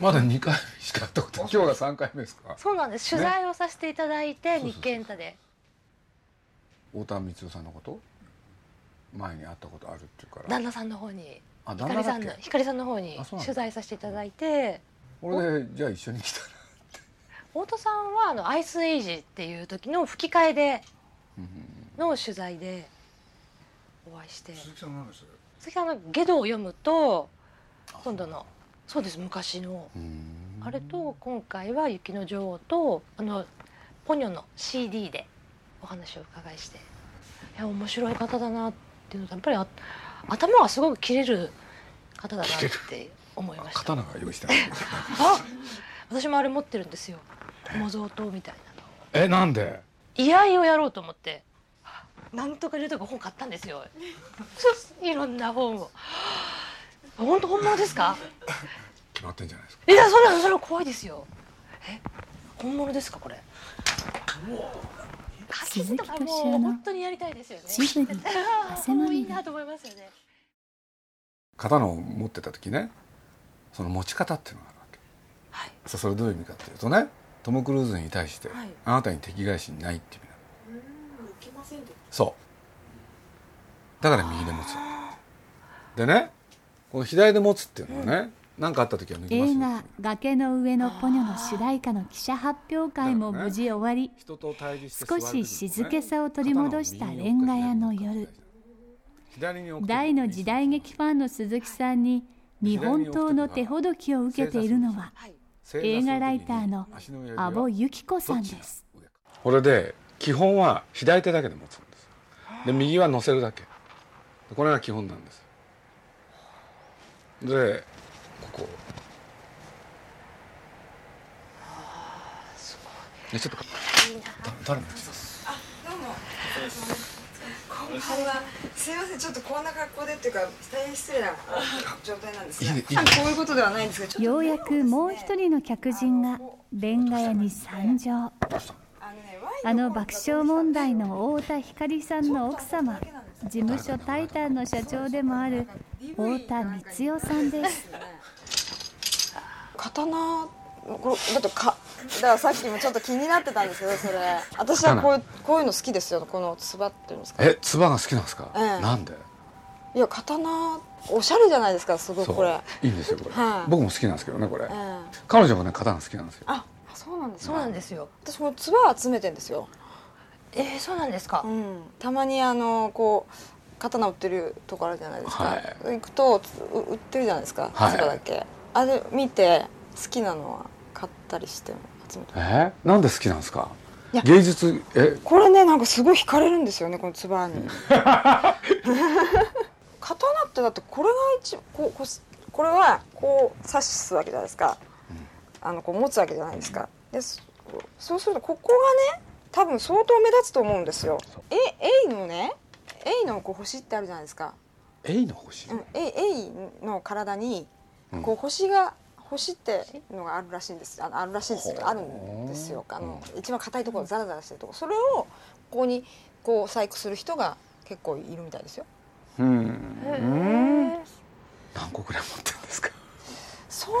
まだ2回しか会ったこと今日が3回目ですか？そうなんです。取材をさせていただいて、日経エンタで。太田光代さんのこと？前に会ったことあるっていうから。旦那さんの方に。あ旦光さんの光さんの方に取材させていただいて。俺でじゃあ一緒に来たら太田さんはあのアイスエイジっていう時の吹き替えでうんの取材でお会いして。鈴木さん何です？次あのゲドを読むと今度のそうです昔の。うん。あれと今回は雪の女王とあのポニョの CD でお話を伺いして。いや面白い方だなっていうのとやっぱりあ頭がすごく切れる方だなって思いました。刀が用意してある。あ私もあれ持ってるんですよ。模造刀みたいなのえなんで？居合をやろうと思って。なんとかいうとか本買ったんですよ。いろんな本を本当本物ですか？決まってんじゃないですか。いやそんなのそれは怖いですよ。え本物ですかこれ？書き字とかも本当にやりたいですよねジブリ汗まみれいいなと思いますよね。刀を持ってた時ねその持ち方っていうのがあるわけ。はい。さあそれどういう意味かっていうとねトム・クルーズに対して、はい。あなたに敵返しないっていう意味なの。そう。だから右で持つでねこの左で持つっていうのはね何、かあった時は抜きますよ。映画「崖の上のポニョ」の主題歌の記者発表会も無事終わり。人と対峙して少し静けさを取り戻したレンガ屋の夜大の時代劇ファンの鈴木さんに日本刀の手ほどきを受けているのははい映画ライターの阿保由紀子さんです。これで基本は左手だけで持つんです。で右は乗せるだけ。これが基本なんですでここ。ねちょっとだ誰のやつですどうも。こんばんは。すいません、ちょっとこんな格好でっていうか、大変失礼な状態なんですが。ねこういうことではないんですが、ちょっとようやくもう一人の客人がレンガ屋に参上。あの爆笑問題の太田光さんの奥様事務所タイタンの社長でもある太田光代さんです刀、これだってか、だからさっきもちょっと気になってたんですけど、それ。私はこういう、こういうの好きですよ。このつばっていうんですか？えつばが好きなんですか、ええなんで？いや、刀、おしゃれじゃないですか、すごくこれ。いいんですよこれ、はい僕も好きなんですけどねこれ、ええ彼女もね刀好きなんですよあ、そうなんですそうね。なんですよ私これつば集めてんですよ。えー、そうなんですか、うん、たまにあのこう刀売ってるとこあるじゃないですか、はい。行くとう売ってるじゃないですか。はい。つばだけ。あれ見て好きなのは買ったりして集めて。え？ーなんで好きなんですか？芸術え？これねなんかすごい惹かれるんですよねこのつばに。刀ってだってこれが一こうこうこれはこう刺すわけじゃないですか、あのこう持つわけじゃないですか。でそそうするとここがね多分相当目立つと思うんですよ。えエイのねエイのこう星ってあるじゃないですか。エイの星、うん、エイエイの体にうん。こう星が星っていうのがあるらしいんです。あのあるらしいんですほう。よあるんですよ。あの一番硬いところザラザラしてるところ。それをここにこう細工する人が結構いるみたいですよ。うん。へー。何個ぐらい持ってるんですか？そんな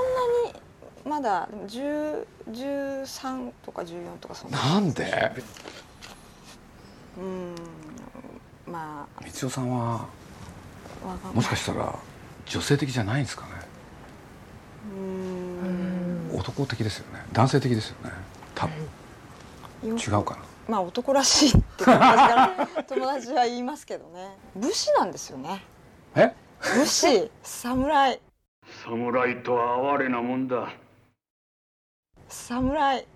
にまだ10 13とか14とかそんな。なんで？うんまあ。光代さんはもしかしたら女性的じゃないんですかね？うん。男的ですよね。男性的ですよね。多分。よ違うかな。まあ男らしいって友達友達は言いますけどね。武士なんですよね。え？武士侍。侍とは哀れなもんだ侍。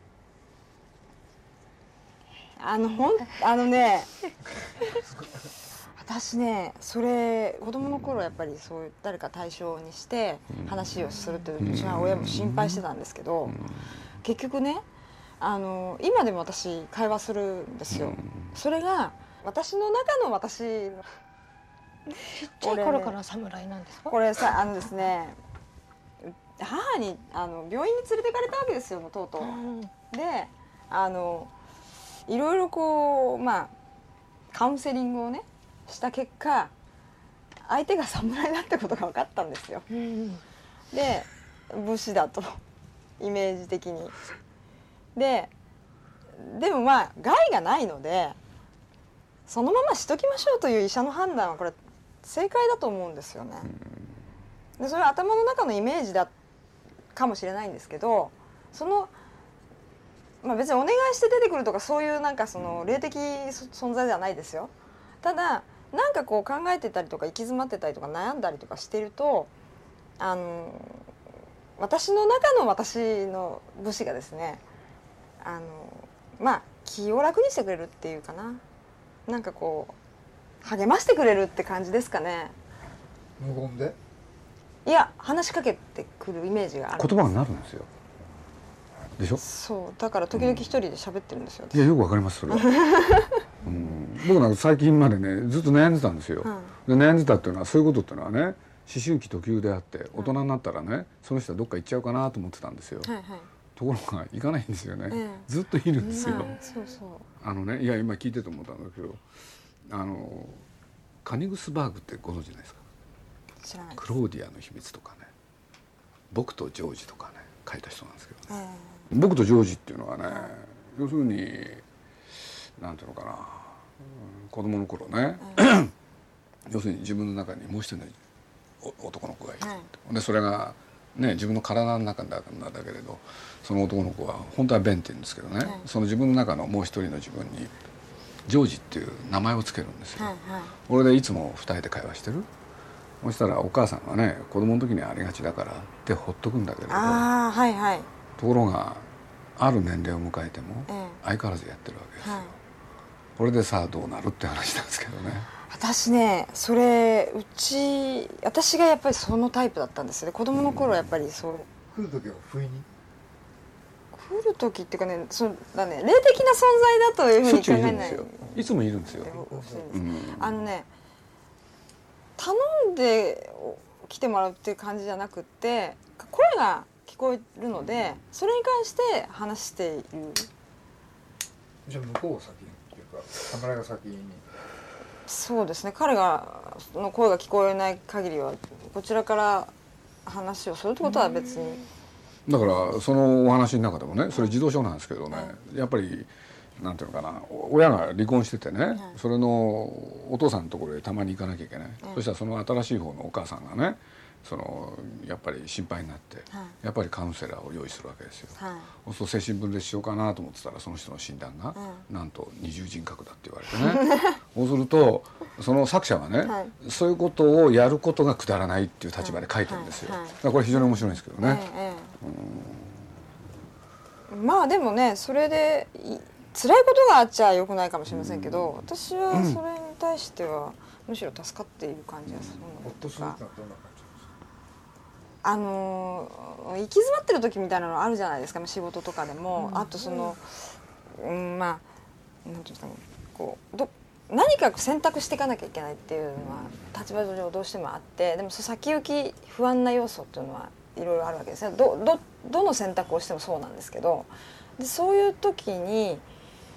あのほんあのね。私ねそれ子供の頃やっぱりそういう誰か対象にして話をするっていううちは親も心配してたんですけど結局ねあの今でも私会話するんですよ。それが私の中の私のちっちゃい頃から侍なんですか？これさあのですね母にあの病院に連れてかれたわけですよもうとうとう。うんであのいろいろこうまあカウンセリングをねした結果相手が侍だってことが分かったんですよ。うんで武士だとイメージ的に。ででもまあ害がないのでそのまましときましょうという医者の判断はこれ正解だと思うんですよね。でそれは頭の中のイメージだかもしれないんですけどその、まあ、別にお願いして出てくるとかそういうなんかその霊的そ存在ではないですよ。ただなんかこう考えてたりとか行き詰まってたりとか悩んだりとかしてるとあの私の中の私の武士がですねあのまあ気を楽にしてくれるっていうかな。なんかこう励ましてくれるって感じですかね。無言で？いや話しかけてくるイメージがある言葉になるんですよ。でしょ？そうだから時々一人で喋ってるんですよ、いやよくわかりますそれは、うん、僕なんか最近までねずっと悩んでたんですよ、で悩んでたっていうのはそういうことっていうのはね思春期特有であって大人になったらねその人はどっか行っちゃうかなと思ってたんですよ、はいはい。ところが行かないんですよね、ええ。ずっといるんですよ、はいそうそう。あのねいや今聞いてて思ったんだけどあのカニグスバーグってご存知ないですか？知らないクローディアの秘密とかね僕とジョージとかね書いた人なんですけどね。え僕とジョージっていうのはね要するになんていうのかな、うん子供の頃ね、要するに自分の中にもう一人のお男の子がいる、はい。でそれがね自分の体の中だなんだけれどその男の子は本当はベンって言うんですけどね、はい。その自分の中のもう一人の自分にジョージっていう名前をつけるんですよ、はいはい。これでいつも二人で会話してる？そしたらお母さんがね子供の時にありがちだからってほっとくんだけれどああはいはい。ところがある年齢を迎えてもええ。相変わらずやってるわけですよ、はい。これでさあどうなるって話なんですけどね。私ねそれうち私がやっぱりそのタイプだったんですよね。子供の頃やっぱりそう。来る時は不意に？来る時っていうかねそうだね霊的な存在だというふうに考えない。いつもいるんですよ、うん、あのね頼んで来てもらうっていう感じじゃなくって声が聞こえるのでそれに関して話している。じゃあ向こうを先にっていうか侍が先に。そうですね。彼がの声が聞こえない限りはこちらから話をするってことは別に。だからそのお話の中でもねそれ児童書なんですけどね、やっぱりなんていうのかな親が離婚しててね、それのお父さんのところへたまに行かなきゃいけない、そしたらその新しい方のお母さんがねそのやっぱり心配になって、はい。やっぱりカウンセラーを用意するわけですよ。はい。そうすると精神分裂しようかなと思ってたらその人の診断が、うなんと二重人格だって言われてね。そうするとその作者はね、はい。そういうことをやることがくだらないっていう立場で書いてるんですよ、これ非常に面白いんですけどね、まあでもねそれでい辛いことがあっちゃよくないかもしれませんけど、私はそれに対してはむしろ助かっている感じがするの。か？あのー行き詰まってる時みたいなのあるじゃないですか仕事とかでも、あとその、うん、まあなんていうんですかねこうど何か選択していかなきゃいけないっていうのは立場上どうしてもあってでもその先行き不安な要素っていうのはいろいろあるわけですね。どどどの選択をしてもそうなんですけどでそういう時に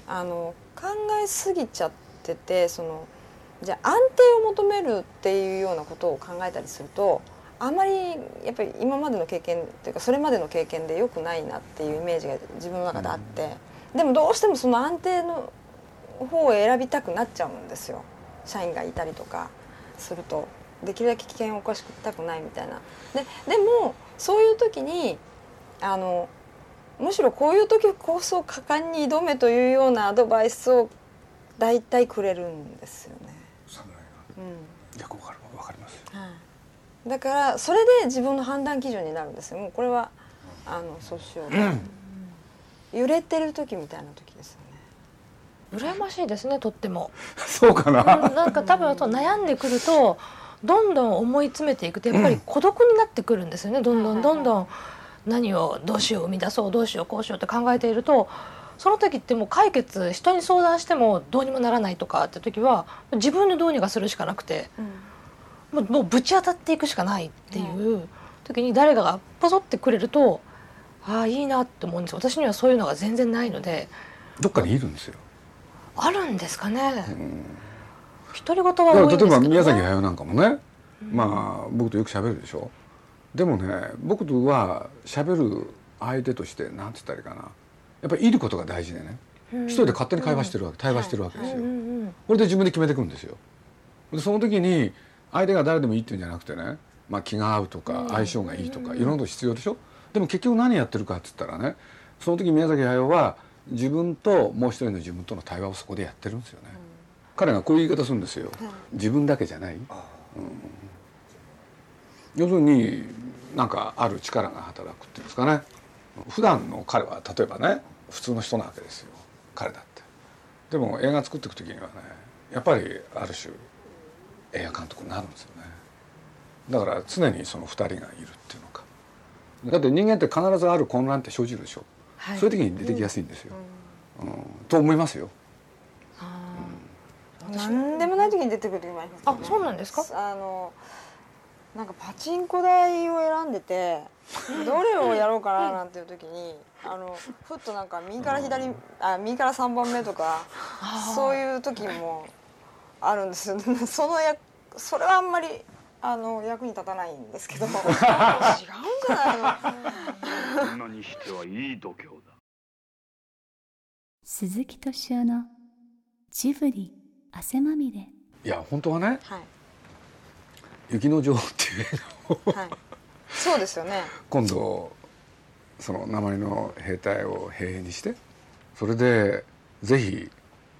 あの考えすぎちゃっててそのじゃあ安定を求めるっていうようなことを考えたりするとあまりやっぱり今までの経験っていうかそれまでの経験で良くないなっていうイメージが自分の中であって、でもどうしてもその安定の方を選びたくなっちゃうんですよ。社員がいたりとかすると。できるだけ危険を起こしたくないみたいな。ででもそういう時にあのむしろこういう時こそ果敢に挑めというようなアドバイスを大体くれるんですよね。侍が。うん。よくわかるわかります。よはい、だからそれで自分の判断基準になるんですよ。もうこれはあのそうしようと、揺れてる時みたいな時ですよね。羨ましいですねとっても。そうかうんな、なんか多分そう悩んでくるとどんどん思い詰めていくとやっぱり孤独になってくるんですよね。どんどんどんどん何をどうしよう生み出そうどうしようこうしようって考えているとその時ってもう解決人に相談してもどうにもならないとかって時は自分でどうにかするしかなくてもうもうぶち当たっていくしかないっていう時に誰かがポソってくれるとああいいなって思うんです私にはそういうのが全然ないのでどっかにいるんですよ、あるんですかね。うん。独り言は多だから例えいんですけど、ね、ば宮崎駿なんかもね、まあ僕とよく喋るでしょでもね僕とは喋る相手としてなんて言ったらいいかな。やっぱりいることが大事でね、一人で勝手に会話してるわけ、対話してるわけですよ、これで自分で決めていくんですよ。でその時に相手が誰でもいいっていうんじゃなくてね、まあ、気が合うとか相性がいいとかいろんなこと必要でしょ？でも結局何やってるかって言ったらねその時宮崎駿は自分ともう一人の自分との対話をそこでやってるんですよね、彼がこういう言い方するんですよ、自分だけじゃない、うん。要するになんかある力が働くっていうんですかね。普段の彼は例えばね普通の人なわけですよ。彼だって。でも映画作っていく時にはねやっぱりある種映画監督になるんですよね。だから常にその2人がいるっていうのか。だって人間って必ずある混乱って生じるでしょ、はい。そういう時に出てきやすいんですよ、うん。と思いますよ。何でもない時に出てくる時もありますあそうなんですか？あのなんかパチンコ台を選んでてどれをやろうかななんていう時にあのふっとなんか右から左あ右から3番目とかそういう時もあるんですよ。そのやそれはあんまりあの役に立たないんですけど。違うんじゃないの女にしてはいい度胸だ 鈴木敏夫のジブリ汗まみれ。いや本当はねはい「雪の女王」っていう映画を。はい。そうですよね。今度その鉛の兵隊を兵にしてそれでぜひ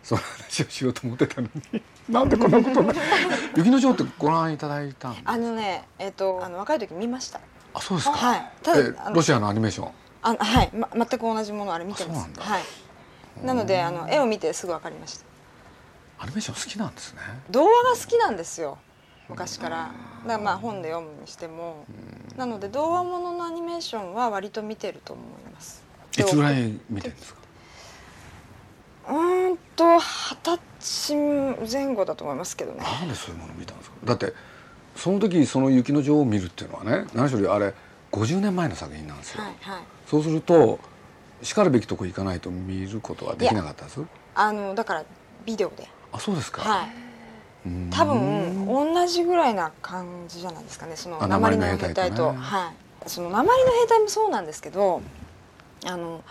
その話をしようと思ってたのに。なんでこんなことにな 雪の女王ってご覧いただいたんですか？あのねえっ、とあの若い時見ました。あそうですか、はい。たロシアのアニメーション？あはい、ま、全く同じものあれ見てます。はい。なのであの絵を見てすぐ分かりました。アニメーション好きなんですね。童話が好きなんですよ昔から。だからまあ本で読むにしても。なので童話もののアニメーションは割と見てると思います。いつぐらい見てるんですか？うーんと二十歳前後だと思いますけどね。なんでそういうもの見たんですか？だってその時その雪の女王を見るっていうのはね何しろあれ50年前の作品なんですよ、はいはい。そうするとしかるべきとこ行かないと見ることはできなかったですあのだからビデオで。あそうですか、はい。うん多分同じぐらいな感じじゃないですかね。そのあ鉛の兵兵隊とね。はい。その鉛の兵隊もそうなんですけどあの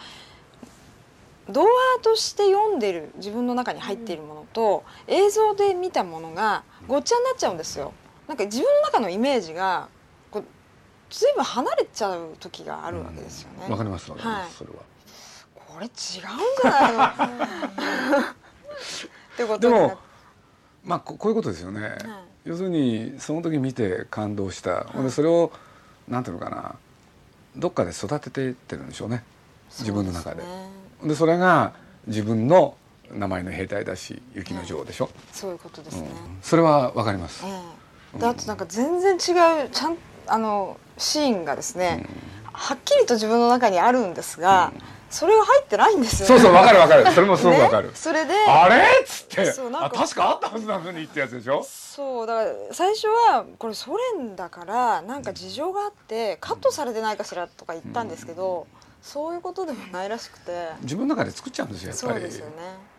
童話として読んでる自分の中に入っているものと、映像で見たものがごっちゃになっちゃうんですよ。なんか自分の中のイメージがこう随分離れちゃう時があるわけですよね、わかりますわ。かります、はい。それは。これ違うんじゃないの？ってことでになっもまあここういうことですよね、要するにその時見て感動した、ほんでそれをなんていうのかな。どっかで育てていってるんでしょうね。自分の中で。そうすねでそれが自分の名前の兵隊だし雪の女王でしょ、そういうことですね、うん。それはわかります、ええ、であとなんか全然違うちゃんあのシーンがですね、はっきりと自分の中にあるんですが、それが入ってないんですよね。そうそうわかるわかる。それもすごくわかる、ねそれで。あれっつって。そうなんか。あ確かあったはずなのにってやつでしょ？そうだから最初はこれソ連だからなんか事情があってカットされてないかしらとか言ったんですけど、そういうことでもないらしくて。自分の中で作っちゃうんですよやっぱり。そうですよね。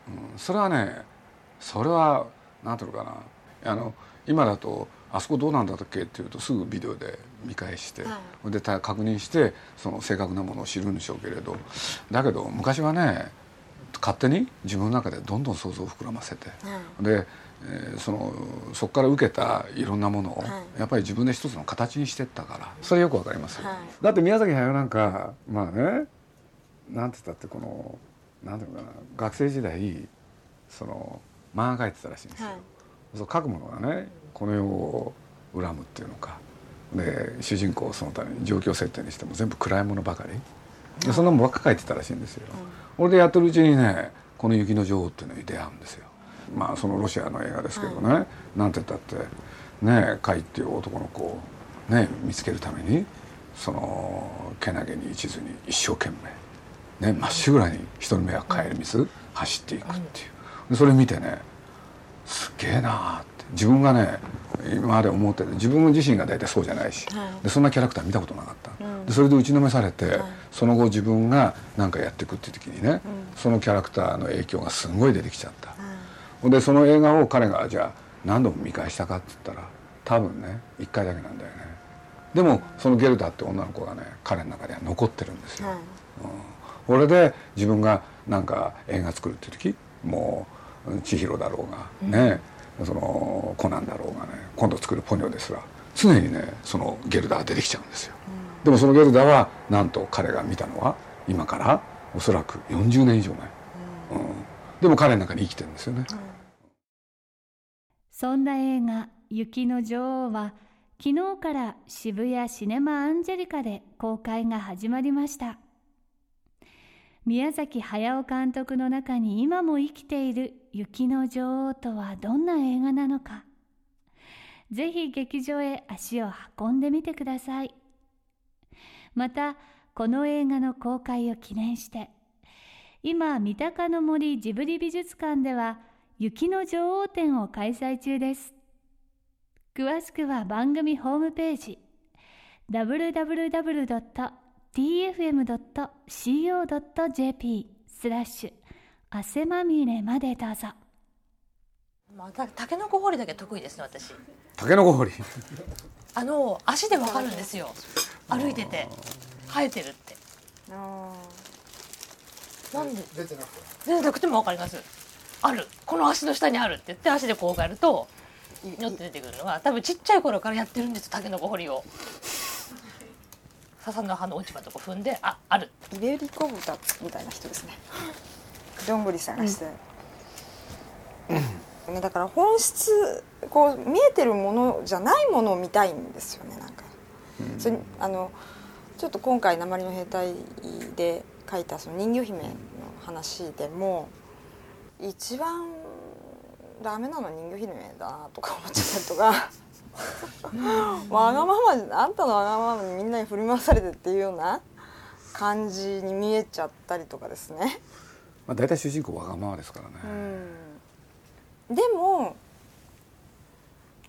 うん。それはねそれはなんていうのかな。あの今だとあそこどうなんだっけっていうとすぐビデオで見返して、はでた確認してその正確なものを知るんでしょうけれど。だけど昔はね勝手に自分の中でどんどん想像を膨らませて、で、えーそのそこから受けたいろんなものを、はい。やっぱり自分で一つの形にしてったからそれよくわかりますよ、はい。だって宮崎駿なんかまあねなんて言ったってこのなんていうのかな学生時代その漫画描いてたらしいんですよ、はい。そう書くものがねこの世を恨むっていうのかで主人公をそのために状況設定にしても全部暗いものばかり。でそんなもんばっか書いてたらしいんですよ、俺でやってるうちにねこの雪の女王っていうのに出会うんですよ。まあそのロシアの映画ですけどね、なんて言ったってねカイっていう男の子をね見つけるためにそのけなげに一途に一生懸命ねまっしぐらに人の目は帰る水走っていくっていう。でそれ見てねすげえなーって。自分がね今まで思ってて自分自身が大体そうじゃないし、はい。でそんなキャラクター見たことなかった、うん。でそれで打ちのめされて、はい。その後自分が何かやっていくっていう時にね、そのキャラクターの影響がすごい出てきちゃった、ほんでその映画を彼がじゃあ何度も見返したかって言ったら多分ね1回だけなんだよね。でもそのゲルダって女の子がね彼の中では残ってるんですよ、はい。これで自分がなんか映画作るっていう時もう千尋だろうがね、そのコナンだろうがね今度作るポニョですら常にねそのゲルダが出てきちゃうんですよ、でもそのゲルダはなんと彼が見たのは今からおそらく40年以上前、うん。でも彼の中に生きてるんですよね、そんな映画「雪の女王」は昨日から渋谷シネマアンジェリカで公開が始まりました。宮崎駿監督の中に今も生きている雪の女王とはどんな映画なのか。ぜひ劇場へ足を運んでみてください。またこの映画の公開を記念して今三鷹の森ジブリ美術館では雪の女王展を開催中です。詳しくは番組ホームページ www.tfm.co.jp スラッシュ汗まみれまでどうぞ。またタケノコ掘りだけ得意ですね私。タケノコ掘り。あの足でわかるんですよ。歩いてて。生えてるって。あなんで？出てなくて全然なくてもわかります。ある。この足の下にあるって言って足でこうやるとにょって出てくるのは多分ちっちゃい頃からやってるんですタケノコ掘りを。笹の葉の落ち葉とこ踏んであある。ーイベリコ豚みたいな人ですねどんぐり探して、ね、だから本質こう見えてるものじゃないものを見たいんですよねなんか、それあのちょっと今回鉛の兵隊で書いたその人魚姫の話でも一番ダメなの人魚姫だなとか思っちゃったりとか わがままあんたのわがままにみんなに振り回されてっていうような感じに見えちゃったりとかですね。まあ、大体主人公わがままですからね、うん、でも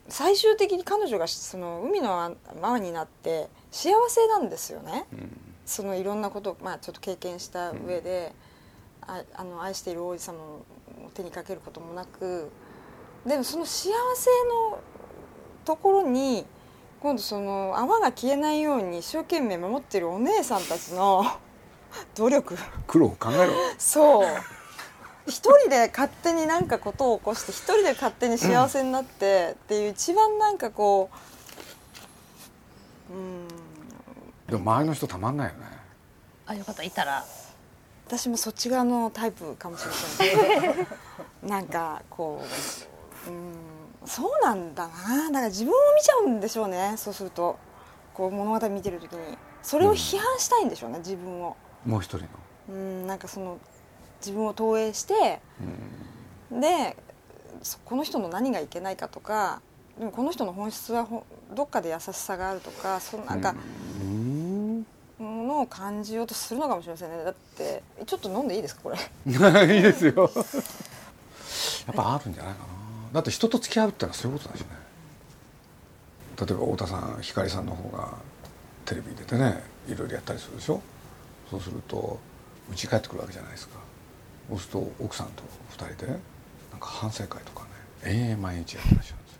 最終的に彼女がその海のママになって幸せなんですよね。そのいろんなことを、まあ、ちょっと経験した上で、ああの愛している王子様を手にかけることもなくでもその幸せのところに今度その泡が消えないように一生懸命守っているお姉さんたちの努力。苦労を考えろ。そう。一人で勝手になんかことを起こして一人で勝手に幸せになってっていう一番なんかこううん。でも周りの人たまんないよね。あよかった。いたら。私もそっち側のタイプかもしれないなんかこううん。そうなんだな。だから自分を見ちゃうんでしょうね。そうすると。こう物語見てる時に。それを批判したいんでしょうね自分をもう一人の。うんなんかその自分を投影してでそこの人の何がいけないかとかでもこの人の本質はほどっかで優しさがあるとかそのなんかうんものを感じようとするのかもしれませんね。だってちょっと飲んでいいですかこれ？いいですよ。やっぱあるんじゃないかな。だって人と付き合うってのはそういうことだしね。例えば太田さん光さんの方がテレビに出てねいろいろやったりするでしょ？そうすると家帰ってくるわけじゃないですか。そうすると奥さんと二人でなんか反省会とかね延々毎日やってらっしゃるんです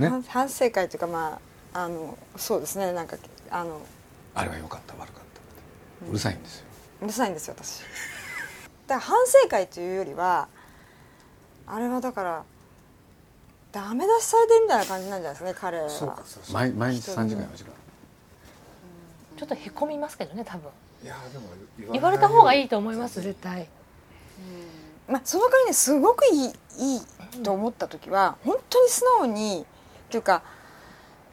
よ。ね。反反省会というかまああのそうですねなんかあのあれは良かった悪かったって。うるさいんですよ。うるさいんですよ私。だから反省会というよりはあれはだからダメ出しされてるみたいな感じなんじゃないですかね彼は。そうかそうそう毎毎日3時間4時間ちょっとへこみますけどね多分。いやでも言われた方がいいいと思います絶対。まあ、その代わりねすごくいいいいと思った時は本当に素直にっていうか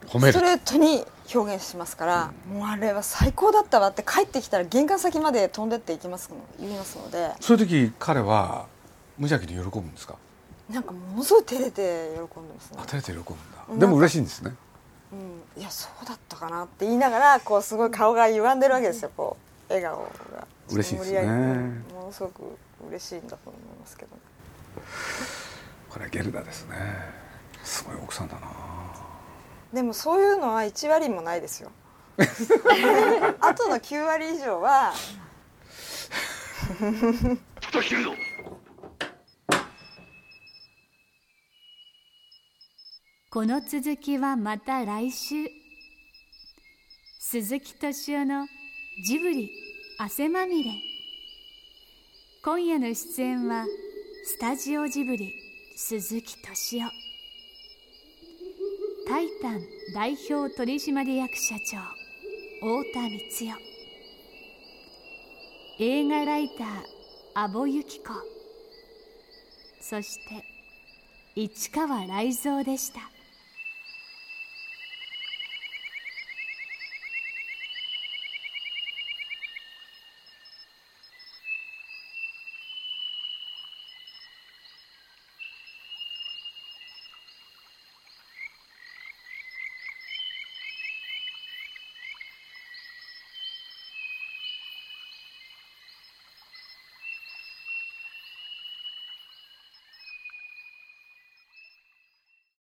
褒める。ストレートに表現しますから、もうあれは最高だったわって帰ってきたら玄関先まで飛んでっていきますの言いますので。そういう時彼は無邪気に喜ぶんですか？なんかものすごい照れて喜んでますね。当、てれて喜ぶんだ。うん。でも嬉しいんですねうん、いやそうだったかなって言いながらこうすごい顔が歪んでるわけですよこう笑顔が。嬉しいですね。ものすごく嬉しいんだと思いますけど。これはゲルダですね。すごい奥さんだな。でもそういうのは1割もないですよ。あとの9割以上は。ふと切るぞこの続きはまた来週。鈴木敏夫のジブリ汗まみれ。今夜の出演はスタジオジブリ鈴木敏夫。タイタン代表取締役社長太田光代。映画ライター阿保由紀子。そして市川雷蔵でした。